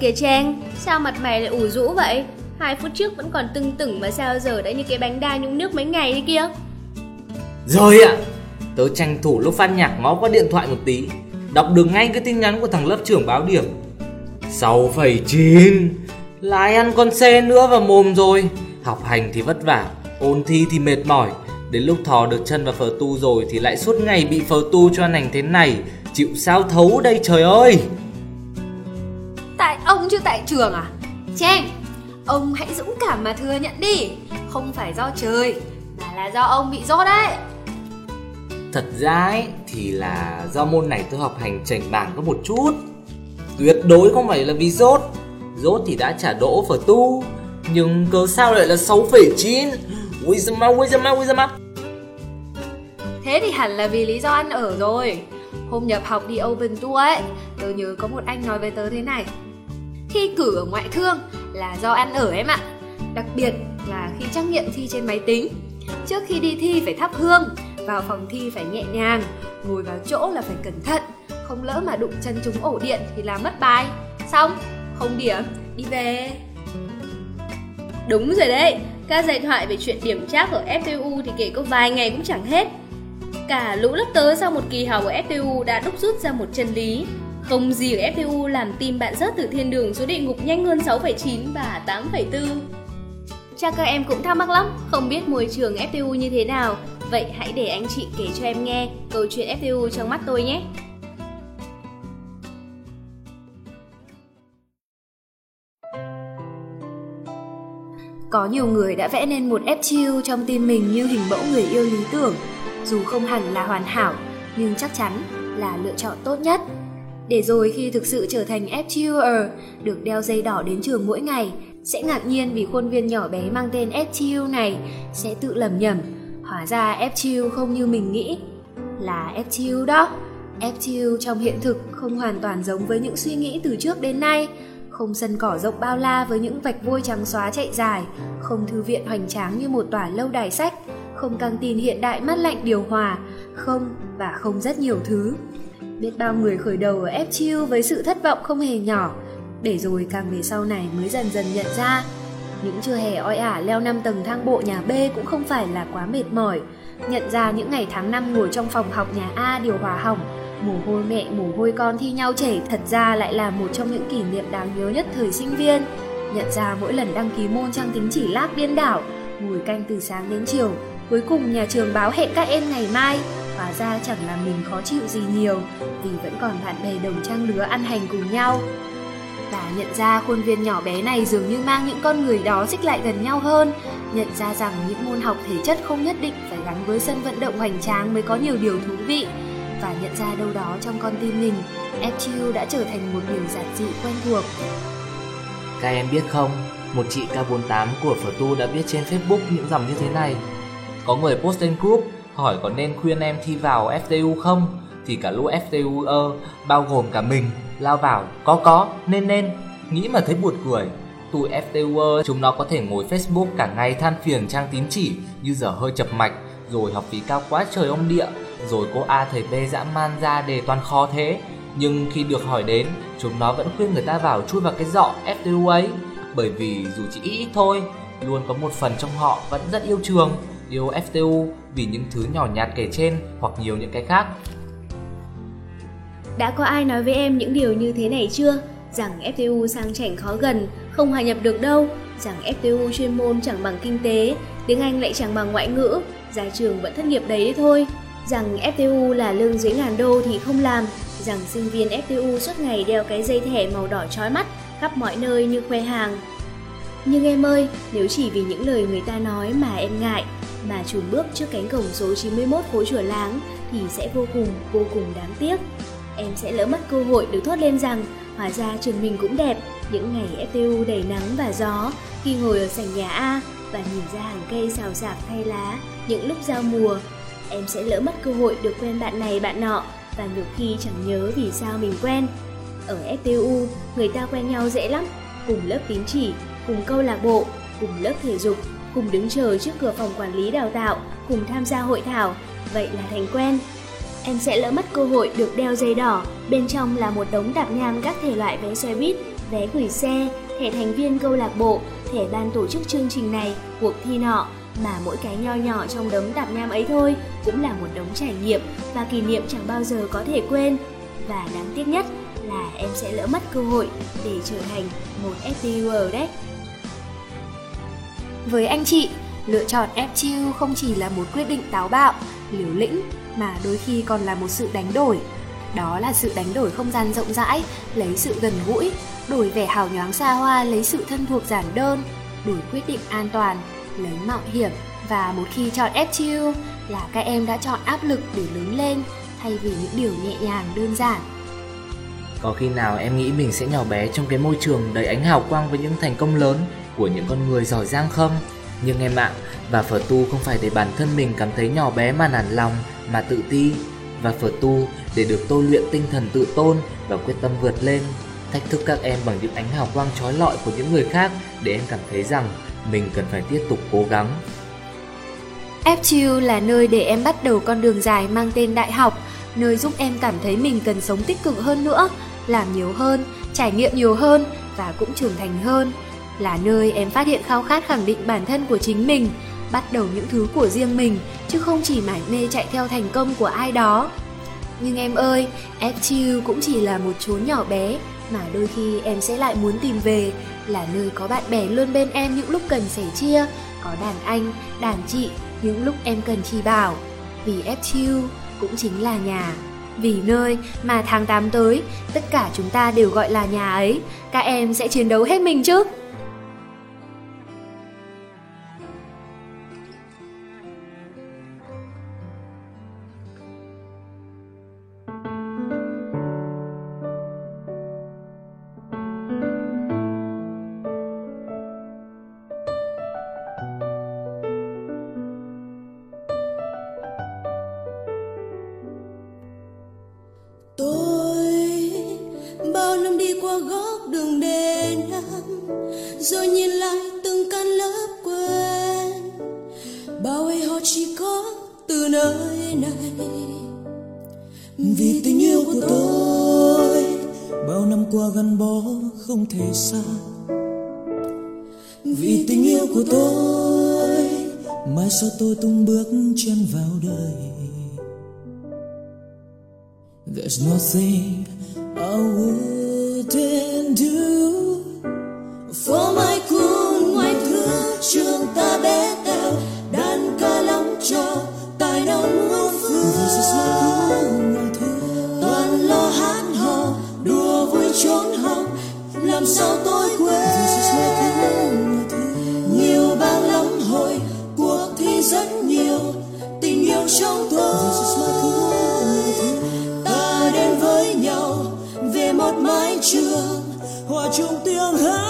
kìa Trang. Sao mặt mày lại ủ rũ vậy? Hai phút trước vẫn còn tưng tửng mà sao giờ đã như cái bánh đa nhúng nước mấy ngày thế kia? Rồi ạ à, Tớ tranh thủ lúc phát nhạc ngó qua điện thoại một tí. Đọc được ngay cái tin nhắn của thằng lớp trưởng báo điểm. 6,9 Lại ăn con xe nữa và mồm rồi. Học hành thì vất vả Ôn thi thì mệt mỏi. Đến lúc thò được chân vào phở tu rồi Thì lại suốt ngày bị phở tu cho nành thế này. Chịu sao thấu đây trời ơi? chứ tại trường à? Cheng Ông hãy dũng cảm mà thừa nhận đi. Không phải do trời Mà là do ông bị rốt đấy. Thật ra ấy, thì là do môn này tôi học hành chảnh mảng có một chút. Tuyệt đối không phải là vì rốt, rốt thì đã trả đỗ phở tu Nhưng cớ sao lại là 6,9 Ui giời mau, ui giời mau, ui giời Thế thì hẳn là vì lý do ăn ở rồi. Hôm nhập học đi open tour ấy Tớ nhớ có một anh nói với tớ thế này thi cử ở ngoại thương là do ăn ở em ạ. Đặc biệt là khi trắc nghiệm thi trên máy tính. Trước khi đi thi phải thắp hương, vào phòng thi phải nhẹ nhàng, ngồi vào chỗ là phải cẩn thận, không lỡ mà đụng chân chúng ổ điện thì làm mất bài. Xong, không điểm, đi về. Đúng rồi đấy ca giai thoại về chuyện điểm trác ở FTU thì kể có vài ngày cũng chẳng hết. Cả lũ lớp tớ sau một kỳ học ở FTU đã đúc rút ra một chân lý. Không gì ở FTU làm tim bạn rớt từ thiên đường xuống địa ngục nhanh hơn 6,9 và 8,4. Chắc các em cũng thắc mắc lắm, không biết môi trường FTU như thế nào. Vậy hãy để anh chị kể cho em nghe câu chuyện FTU trong mắt tôi nhé. Có nhiều người đã vẽ nên một FTU trong tim mình như hình mẫu người yêu lý tưởng. Dù không hẳn là hoàn hảo, nhưng chắc chắn là lựa chọn tốt nhất. Để rồi khi thực sự trở thành FTUer, được đeo dây đỏ đến trường mỗi ngày, sẽ ngạc nhiên vì khuôn viên nhỏ bé mang tên FTU này sẽ tự lầm nhầm. Hóa ra FTU không như mình nghĩ, là FTU đó. FTU trong hiện thực không hoàn toàn giống với những suy nghĩ từ trước đến nay, không sân cỏ rộng bao la với những vạch vôi trắng xóa chạy dài, không thư viện hoành tráng như một tòa lâu đài sách, không căng tin hiện đại mát lạnh điều hòa, không và không rất nhiều thứ. Biết bao người khởi đầu ở FTU với sự thất vọng không hề nhỏ, để rồi càng về sau này mới dần dần nhận ra những trưa hè oi ả leo năm tầng thang bộ nhà B cũng không phải là quá mệt mỏi. Nhận ra những ngày tháng năm ngồi trong phòng học nhà A điều hòa hỏng, mồ hôi mẹ mồ hôi con thi nhau chảy thật ra lại là một trong những kỷ niệm đáng nhớ nhất thời sinh viên. Nhận ra mỗi lần đăng ký môn trang tính chỉ lác điên đảo, ngồi canh từ sáng đến chiều, cuối cùng nhà trường báo hẹn các em ngày mai, hóa ra chẳng làm mình khó chịu gì nhiều, vì vẫn còn bạn bè đồng trang lứa ăn hành cùng nhau. Và nhận ra khuôn viên nhỏ bé này dường như mang những con người đó xích lại gần nhau hơn, nhận ra rằng những môn học thể chất không nhất định phải gắn với sân vận động hoành tráng mới có nhiều điều thú vị, và nhận ra đâu đó trong con tim mình, FGU đã trở thành một điều giản dị quen thuộc. Các em biết không, một chị K48 của Phở Tu đã viết trên Facebook những dòng như thế này. Có người post lên group hỏi có nên khuyên em thi vào FTU không? Thì cả lũ ơ bao gồm cả mình, lao vào, có có, nên nên. Nghĩ mà thấy buồn cười. Tụi FTUer chúng nó có thể ngồi Facebook cả ngày than phiền trang tín chỉ như giờ hơi chập mạch, rồi học phí cao quá trời ông địa, rồi cô A thầy B dã man ra đề toàn khó thế. Nhưng khi được hỏi đến, chúng nó vẫn khuyên người ta vào chui vào cái dọ FTU ấy. Bởi vì dù chỉ ít, ít thôi, luôn có một phần trong họ vẫn rất yêu trường, yêu FTU vì những thứ nhỏ nhặt kể trên hoặc nhiều những cái khác. Đã có ai nói với em những điều như thế này chưa? Rằng FTU sang chảnh khó gần, không hòa nhập được đâu, rằng FTU chuyên môn chẳng bằng kinh tế, tiếng Anh lại chẳng bằng ngoại ngữ, ra trường vẫn thất nghiệp đấy thôi. Rằng FTU là lương dưới ngàn đô thì không làm, rằng sinh viên FTU suốt ngày đeo cái dây thẻ màu đỏ chói mắt khắp mọi nơi như khoe hàng. Nhưng em ơi, nếu chỉ vì những lời người ta nói mà em ngại, mà chùn bước trước cánh cổng số 91 phố chùa láng thì sẽ vô cùng, vô cùng đáng tiếc. Em sẽ lỡ mất cơ hội được thốt lên rằng hóa ra trường mình cũng đẹp, những ngày FTU đầy nắng và gió, khi ngồi ở sảnh nhà A và nhìn ra hàng cây xào xạc thay lá, những lúc giao mùa. Em sẽ lỡ mất cơ hội được quen bạn này bạn nọ và nhiều khi chẳng nhớ vì sao mình quen. Ở FTU, người ta quen nhau dễ lắm, cùng lớp tín chỉ, cùng câu lạc bộ, cùng lớp thể dục, cùng đứng chờ trước cửa phòng quản lý đào tạo, cùng tham gia hội thảo, vậy là thành quen. Em sẽ lỡ mất cơ hội được đeo dây đỏ, bên trong là một đống tạp nham các thể loại vé xe buýt, vé gửi xe, thẻ thành viên câu lạc bộ, thẻ ban tổ chức chương trình này, cuộc thi nọ, mà mỗi cái nho nhỏ trong đống tạp nham ấy thôi cũng là một đống trải nghiệm và kỷ niệm chẳng bao giờ có thể quên. Và đáng tiếc nhất là em sẽ lỡ mất cơ hội để trở thành một FTUer đấy. Với anh chị, lựa chọn FTU không chỉ là một quyết định táo bạo, liều lĩnh mà đôi khi còn là một sự đánh đổi. Đó là sự đánh đổi không gian rộng rãi, lấy sự gần gũi, đổi vẻ hào nhoáng xa hoa lấy sự thân thuộc giản đơn, đổi quyết định an toàn, lấy mạo hiểm và một khi chọn FTU là các em đã chọn áp lực để lớn lên thay vì những điều nhẹ nhàng đơn giản. Có khi nào em nghĩ mình sẽ nhỏ bé trong cái môi trường đầy ánh hào quang với những thành công lớn của những con người giỏi giang không? Nhưng em ạ, và phở tu không phải để bản thân mình cảm thấy nhỏ bé mà nản lòng, mà tự ti. Và phở tu để được tôi luyện tinh thần tự tôn và quyết tâm vượt lên. Thách thức các em bằng những ánh hào quang trói lọi của những người khác để em cảm thấy rằng mình cần phải tiếp tục cố gắng. FGU là nơi để em bắt đầu con đường dài mang tên đại học, nơi giúp em cảm thấy mình cần sống tích cực hơn nữa, làm nhiều hơn, trải nghiệm nhiều hơn và cũng trưởng thành hơn. Là nơi em phát hiện khao khát khẳng định bản thân của chính mình, bắt đầu những thứ của riêng mình chứ không chỉ mải mê chạy theo thành công của ai đó. Nhưng em ơi, FTU cũng chỉ là một chốn nhỏ bé mà đôi khi em sẽ lại muốn tìm về là nơi có bạn bè luôn bên em những lúc cần sẻ chia, có đàn anh, đàn chị những lúc em cần chỉ bảo. Vì FTU cũng chính là nhà. Vì nơi mà tháng 8 tới, tất cả chúng ta đều gọi là nhà ấy, các em sẽ chiến đấu hết mình chứ. Xa. Vì tình yêu của tôi mai sau tôi tung bước chân vào đời. There's nothing I wouldn't do For my cool ngoài cửa trường ta bé tẹo đàn ca lắm cho tài nào muôn phương This my ngoài toàn lo hát hò đùa vui trốn học làm sao tôi quên? Nhiều bao lắm hồi cuộc thi rất nhiều. Tình yêu trong tôi ta đến với nhau về một mái trường. Hòa chung tiếng hát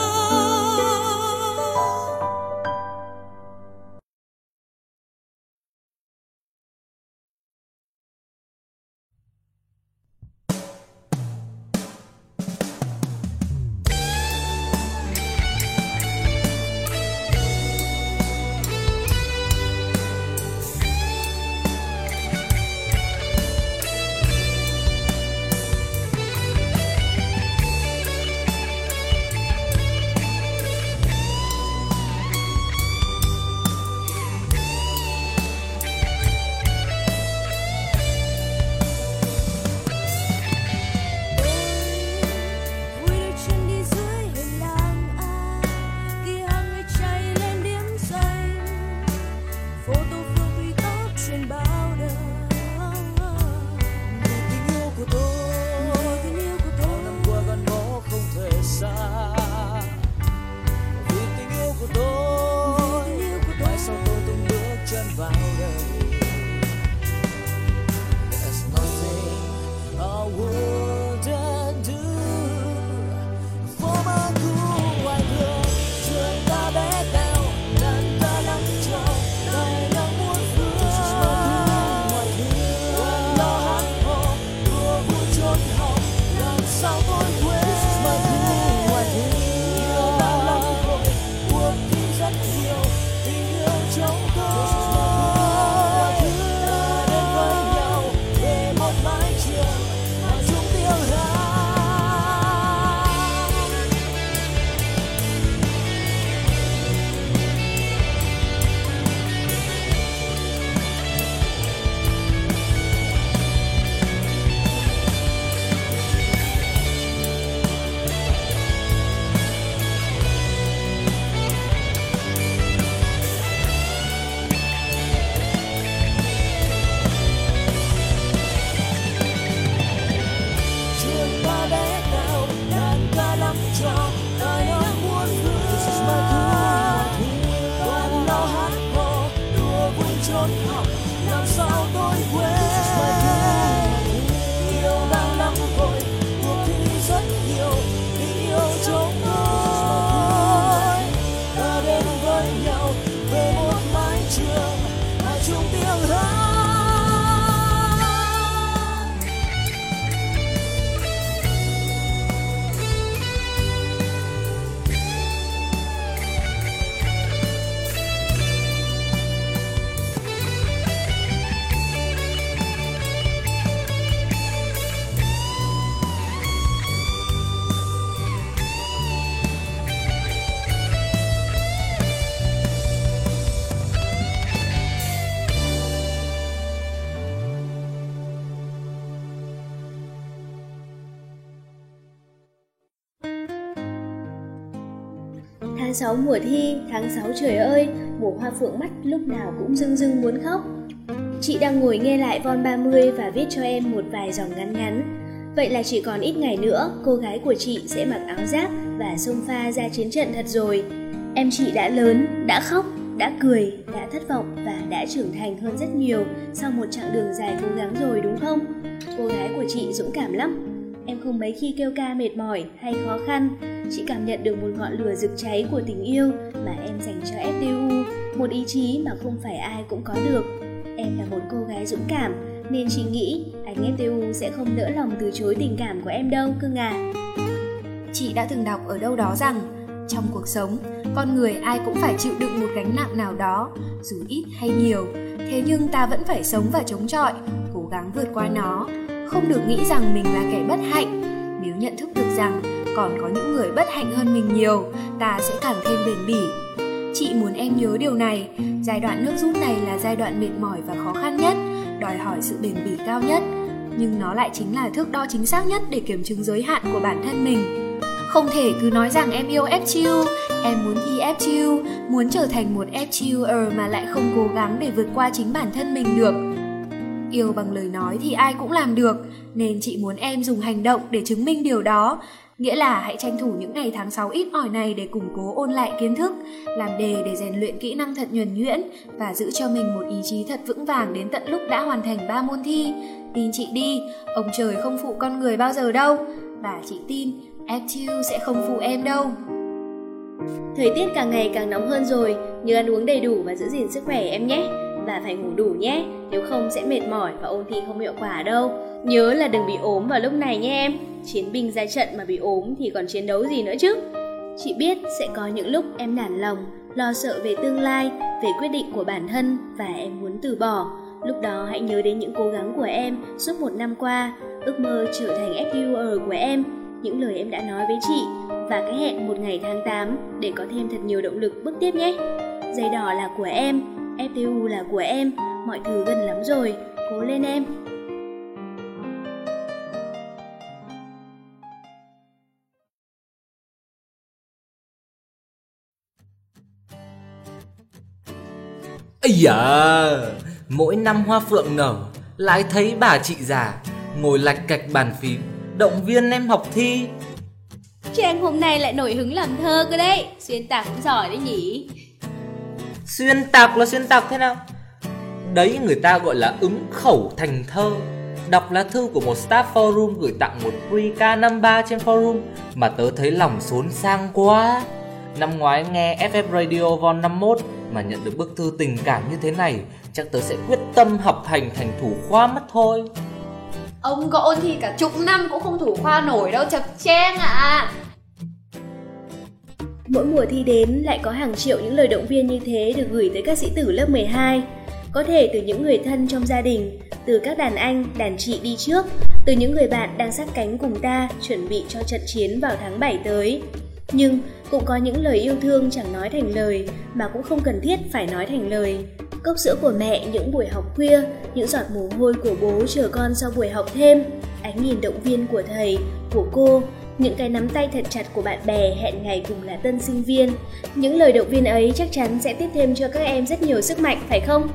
6 mùa thi, tháng 6 trời ơi, mùa hoa phượng mắt lúc nào cũng rưng rưng muốn khóc. Chị đang ngồi nghe lại Von 30 và viết cho em một vài dòng ngắn ngắn. Vậy là chỉ còn ít ngày nữa, cô gái của chị sẽ mặc áo giáp và xông pha ra chiến trận thật rồi. Em chị đã lớn, đã khóc, đã cười, đã thất vọng và đã trưởng thành hơn rất nhiều sau một chặng đường dài cố gắng rồi đúng không? Cô gái của chị dũng cảm lắm. Em không mấy khi kêu ca mệt mỏi hay khó khăn, chị cảm nhận được một ngọn lửa rực cháy của tình yêu mà em dành cho FTU, một ý chí mà không phải ai cũng có được. Em là một cô gái dũng cảm, nên chị nghĩ anh FTU sẽ không nỡ lòng từ chối tình cảm của em đâu, cưng à. Chị đã từng đọc ở đâu đó rằng trong cuộc sống, con người ai cũng phải chịu đựng một gánh nặng nào đó, dù ít hay nhiều. Thế nhưng ta vẫn phải sống và chống chọi, cố gắng vượt qua nó. Không được nghĩ rằng mình là kẻ bất hạnh. Nếu nhận thức được rằng còn có những người bất hạnh hơn mình nhiều, ta sẽ càng thêm bền bỉ. Chị muốn em nhớ điều này, giai đoạn nước rút này là giai đoạn mệt mỏi và khó khăn nhất, đòi hỏi sự bền bỉ cao nhất. Nhưng nó lại chính là thước đo chính xác nhất để kiểm chứng giới hạn của bản thân mình. Không thể cứ nói rằng em yêu FTU, em muốn thi FTU, muốn trở thành một FTUer mà lại không cố gắng để vượt qua chính bản thân mình được. Yêu bằng lời nói thì ai cũng làm được, nên chị muốn em dùng hành động để chứng minh điều đó. Nghĩa là hãy tranh thủ những ngày tháng 6 ít ỏi này để củng cố ôn lại kiến thức, làm đề để rèn luyện kỹ năng thật nhuần nhuyễn và giữ cho mình một ý chí thật vững vàng đến tận lúc đã hoàn thành 3 môn thi. Tin chị đi, ông trời không phụ con người bao giờ đâu. Và chị tin FTU sẽ không phụ em đâu. Thời tiết càng ngày càng nóng hơn rồi, nhớ ăn uống đầy đủ và giữ gìn sức khỏe em nhé là phải ngủ đủ nhé, nếu không sẽ mệt mỏi và ôn thi không hiệu quả đâu. Nhớ là đừng bị ốm vào lúc này nhé em. Chiến binh ra trận mà bị ốm thì còn chiến đấu gì nữa chứ. Chị biết sẽ có những lúc em nản lòng, lo sợ về tương lai, về quyết định của bản thân và em muốn từ bỏ. Lúc đó hãy nhớ đến những cố gắng của em suốt một năm qua, ước mơ trở thành FUR của em, những lời em đã nói với chị và cái hẹn một ngày tháng 8 để có thêm thật nhiều động lực bước tiếp nhé. Giấy đỏ là của em, FTU là của em, mọi thứ gần lắm rồi, cố lên em. Ây da, mỗi năm hoa phượng nở, lại thấy bà chị già ngồi lạch cạch bàn phím, động viên em học thi. Trang hôm nay lại nổi hứng làm thơ cơ đấy Xuyên tạc cũng giỏi đấy nhỉ Xuyên tạc là xuyên tạc thế nào? Đấy người ta gọi là ứng khẩu thành thơ. Đọc lá thư của một staff forum gửi tặng một free K53 trên forum mà tớ thấy lòng xốn sang quá. Năm ngoái nghe FF Radio Von 51 mà nhận được bức thư tình cảm như thế này, chắc tớ sẽ quyết tâm học hành thành thủ khoa mất thôi. Ông có ôn thi cả chục năm cũng không thủ khoa nổi đâu chập trang ạ. Mỗi mùa thi đến lại có hàng triệu những lời động viên như thế được gửi tới các sĩ tử lớp 12. Có thể từ những người thân trong gia đình, từ các đàn anh, đàn chị đi trước, từ những người bạn đang sát cánh cùng ta chuẩn bị cho trận chiến vào tháng 7 tới. Nhưng cũng có những lời yêu thương chẳng nói thành lời mà cũng không cần thiết phải nói thành lời. Cốc sữa của mẹ những buổi học khuya, những giọt mồ hôi của bố chờ con sau buổi học thêm, ánh nhìn động viên của thầy, của cô, những cái nắm tay thật chặt của bạn bè hẹn ngày cùng là tân sinh viên. Những lời động viên ấy chắc chắn sẽ tiếp thêm cho các em rất nhiều sức mạnh, phải không?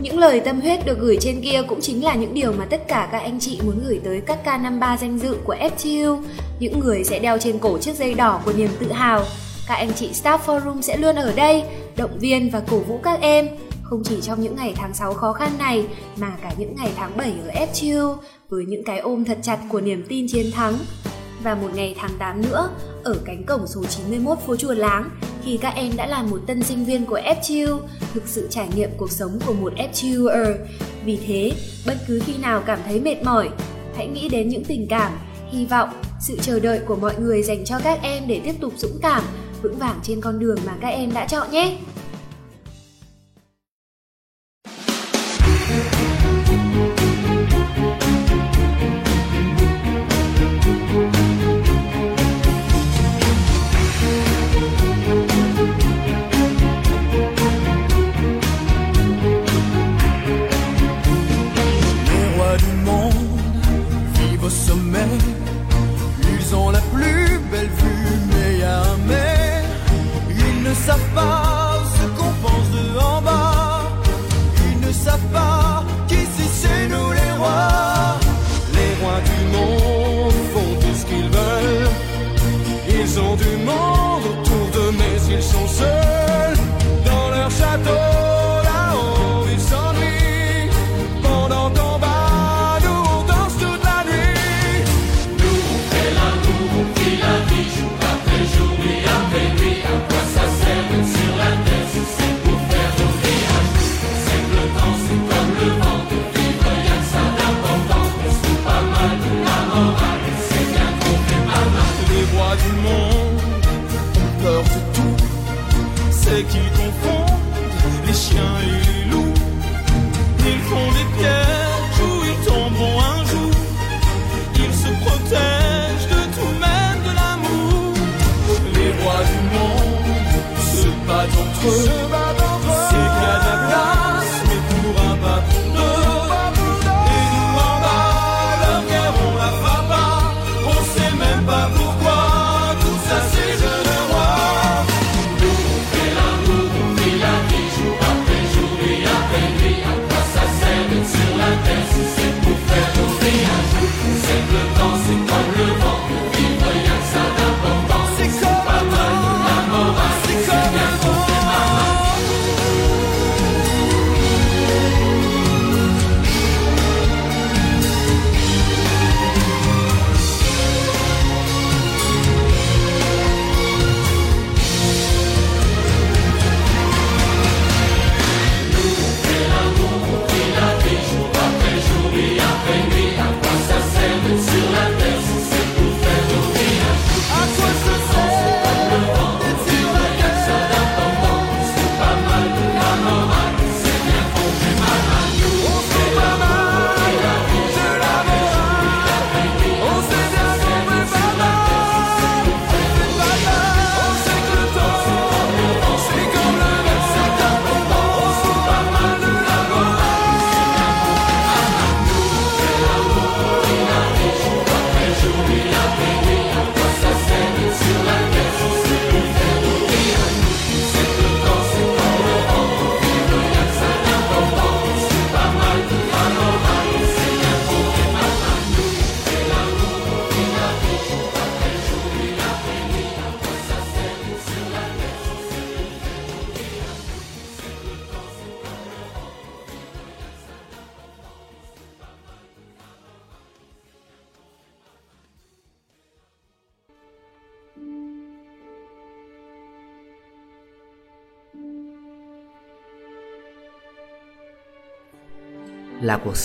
Những lời tâm huyết được gửi trên kia cũng chính là những điều mà tất cả các anh chị muốn gửi tới các K53 danh dự của FTU. Những người sẽ đeo trên cổ chiếc dây đỏ của niềm tự hào. Các anh chị staff forum sẽ luôn ở đây, động viên và cổ vũ các em. Không chỉ trong những ngày tháng 6 khó khăn này, mà cả những ngày tháng 7 ở FTU, với những cái ôm thật chặt của niềm tin chiến thắng. Và một ngày tháng 8 nữa, ở cánh cổng số 91 phố Chùa Láng, khi các em đã là một tân sinh viên của FTU, thực sự trải nghiệm cuộc sống của một FTUer. Vì thế, bất cứ khi nào cảm thấy mệt mỏi, hãy nghĩ đến những tình cảm, hy vọng, sự chờ đợi của mọi người dành cho các em để tiếp tục dũng cảm, vững vàng trên con đường mà các em đã chọn nhé. Yes.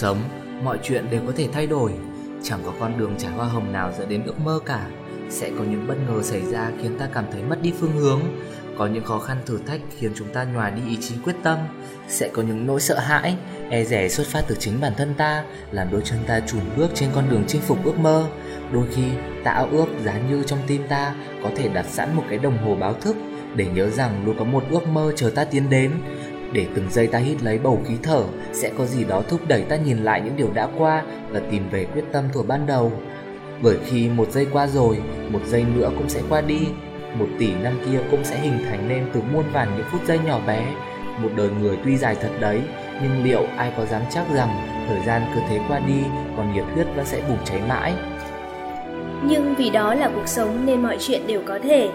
Sống, mọi chuyện đều có thể thay đổi. Chẳng có con đường trải hoa hồng nào dẫn đến ước mơ cả. Sẽ có những bất ngờ xảy ra khiến ta cảm thấy mất đi phương hướng. Có những khó khăn thử thách khiến chúng ta nhòa đi ý chí quyết tâm. Sẽ có những nỗi sợ hãi, e rẻ xuất phát từ chính bản thân ta Làm đôi chân ta chùn bước trên con đường chinh phục ước mơ. Đôi khi ta ao ước giá như trong tim ta có thể đặt sẵn một cái đồng hồ báo thức Để nhớ rằng luôn có một ước mơ chờ ta tiến đến để từng giây ta hít lấy bầu khí thở sẽ có gì đó thúc đẩy ta nhìn lại những điều đã qua và tìm về quyết tâm thuở ban đầu. Bởi khi một giây qua rồi một giây nữa cũng sẽ qua đi một tỷ năm kia cũng sẽ hình thành nên từ muôn vàn những phút giây nhỏ bé. Một đời người tuy dài thật đấy nhưng liệu ai có dám chắc rằng thời gian cứ thế qua đi còn nhiệt huyết vẫn sẽ bùng cháy mãi? Nhưng vì đó là cuộc sống nên mọi chuyện đều có thể.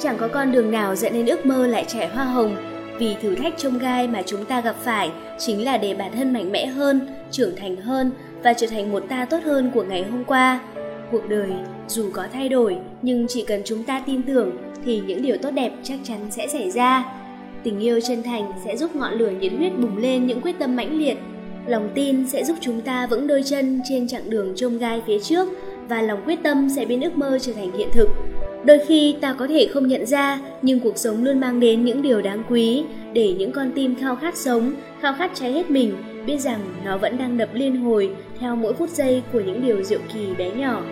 Chẳng có con đường nào dẫn đến ước mơ lại trẻ hoa hồng, vì thử thách trông gai mà chúng ta gặp phải chính là để bản thân mạnh mẽ hơn, trưởng thành hơn và trở thành một ta tốt hơn của ngày hôm qua. Cuộc đời dù có thay đổi nhưng chỉ cần chúng ta tin tưởng thì những điều tốt đẹp chắc chắn sẽ xảy ra. Tình yêu chân thành sẽ giúp ngọn lửa nhiệt huyết bùng lên những quyết tâm mãnh liệt. Lòng tin sẽ giúp chúng ta vững đôi chân trên chặng đường trông gai phía trước và lòng quyết tâm sẽ biến ước mơ trở thành hiện thực. Đôi khi ta có thể không nhận ra, nhưng cuộc sống luôn mang đến những điều đáng quý để những con tim khao khát sống, khao khát cháy hết mình, biết rằng nó vẫn đang đập liên hồi theo mỗi phút giây của những điều diệu kỳ bé nhỏ.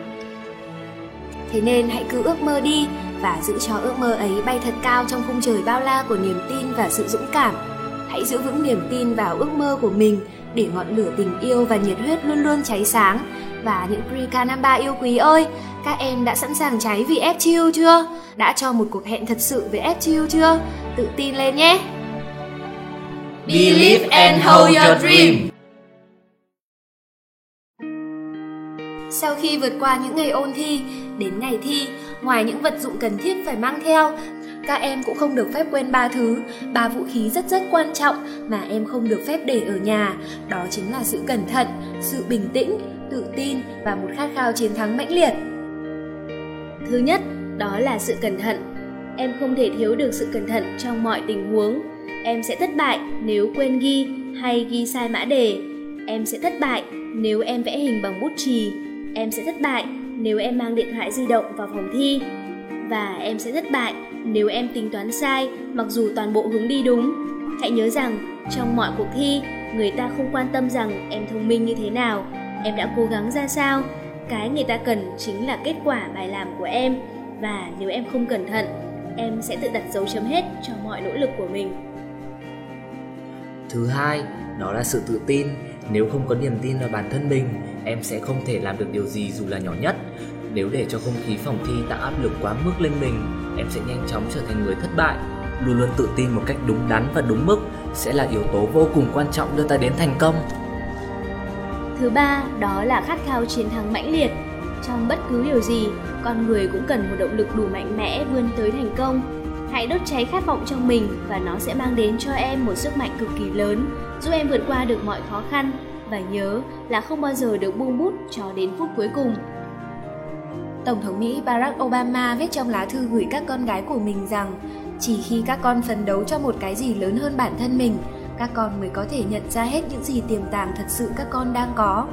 Thế nên hãy cứ ước mơ đi và giữ cho ước mơ ấy bay thật cao trong khung trời bao la của niềm tin và sự dũng cảm. Hãy giữ vững niềm tin vào ước mơ của mình để ngọn lửa tình yêu và nhiệt huyết luôn luôn cháy sáng. Và những Prika Namba yêu quý ơi, các em đã sẵn sàng cháy vì FTU chưa? Đã cho một cuộc hẹn thật sự với FTU chưa? Tự tin lên nhé! Believe and hold your dream Sau khi vượt qua những ngày ôn thi, đến ngày thi, ngoài những vật dụng cần thiết phải mang theo, các em cũng không được phép quên ba thứ, ba vũ khí rất rất quan trọng mà em không được phép để ở nhà. Đó chính là sự cẩn thận, sự bình tĩnh, tự tin và một khát khao chiến thắng mãnh liệt. Thứ nhất, đó là sự cẩn thận. Em không thể thiếu được sự cẩn thận trong mọi tình huống. Em sẽ thất bại nếu quên ghi hay ghi sai mã đề. Em sẽ thất bại nếu em vẽ hình bằng bút chì. Em sẽ thất bại nếu em mang điện thoại di động vào phòng thi. Và em sẽ thất bại nếu em tính toán sai mặc dù toàn bộ hướng đi đúng. Hãy nhớ rằng, trong mọi cuộc thi, người ta không quan tâm rằng em thông minh như thế nào, em đã cố gắng ra sao. Cái người ta cần chính là kết quả bài làm của em. Và nếu em không cẩn thận, em sẽ tự đặt dấu chấm hết cho mọi nỗ lực của mình. Thứ hai, đó là sự tự tin. Nếu không có niềm tin vào bản thân mình, em sẽ không thể làm được điều gì dù là nhỏ nhất. Nếu để cho không khí phòng thi tạo áp lực quá mức lên mình, em sẽ nhanh chóng trở thành người thất bại. Luôn luôn tự tin một cách đúng đắn và đúng mức sẽ là yếu tố vô cùng quan trọng đưa ta đến thành công. Thứ ba, đó là khát khao chiến thắng mãnh liệt. Trong bất cứ điều gì, con người cũng cần một động lực đủ mạnh mẽ vươn tới thành công. Hãy đốt cháy khát vọng trong mình và nó sẽ mang đến cho em một sức mạnh cực kỳ lớn, giúp em vượt qua được mọi khó khăn và nhớ là không bao giờ được buông bút cho đến phút cuối cùng. Tổng thống Mỹ Barack Obama viết trong lá thư gửi các con gái của mình rằng chỉ khi các con phấn đấu cho một cái gì lớn hơn bản thân mình, các con mới có thể nhận ra hết những gì tiềm tàng thật sự các con đang có.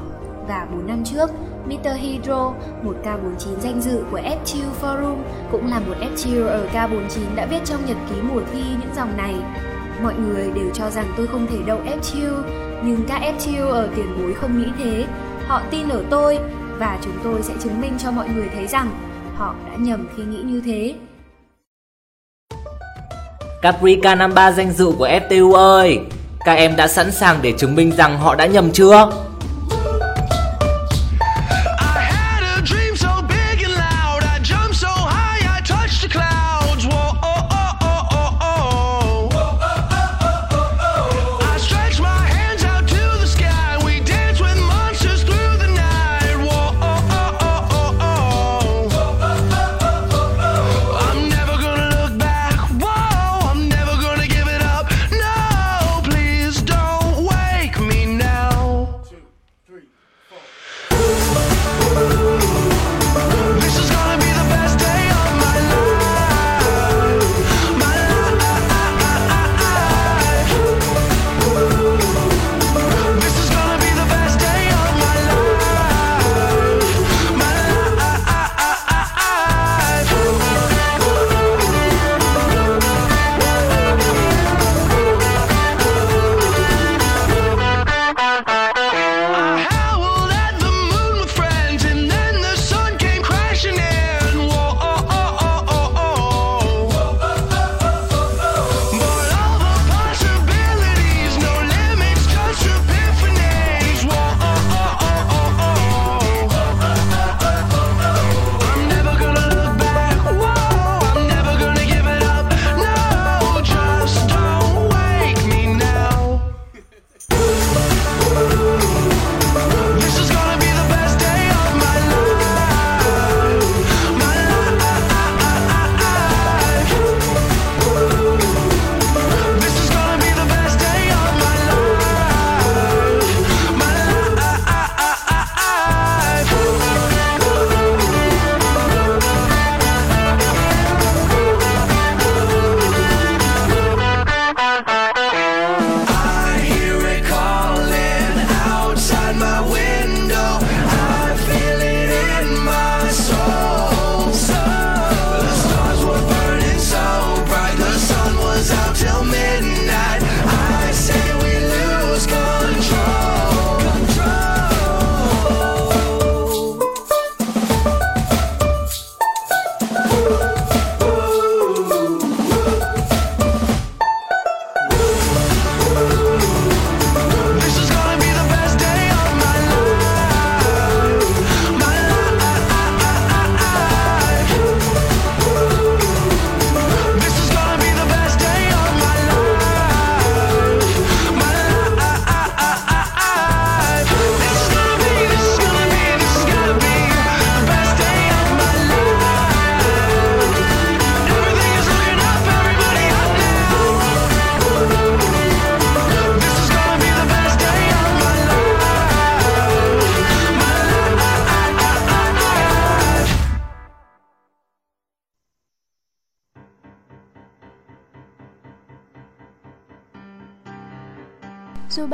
Và 4 năm trước, Mr. Hydro, một K49 danh dự của F2 Forum, cũng là một F2 ở K49 đã viết trong nhật ký mùa thi những dòng này. Mọi người đều cho rằng tôi không thể đậu F2, nhưng các F2 ở tiền bối không nghĩ thế. Họ tin ở tôi và chúng tôi sẽ chứng minh cho mọi người thấy rằng họ đã nhầm khi nghĩ như thế. Caprica năm 3 danh dự của FTU ơi, các em đã sẵn sàng để chứng minh rằng họ đã nhầm chưa?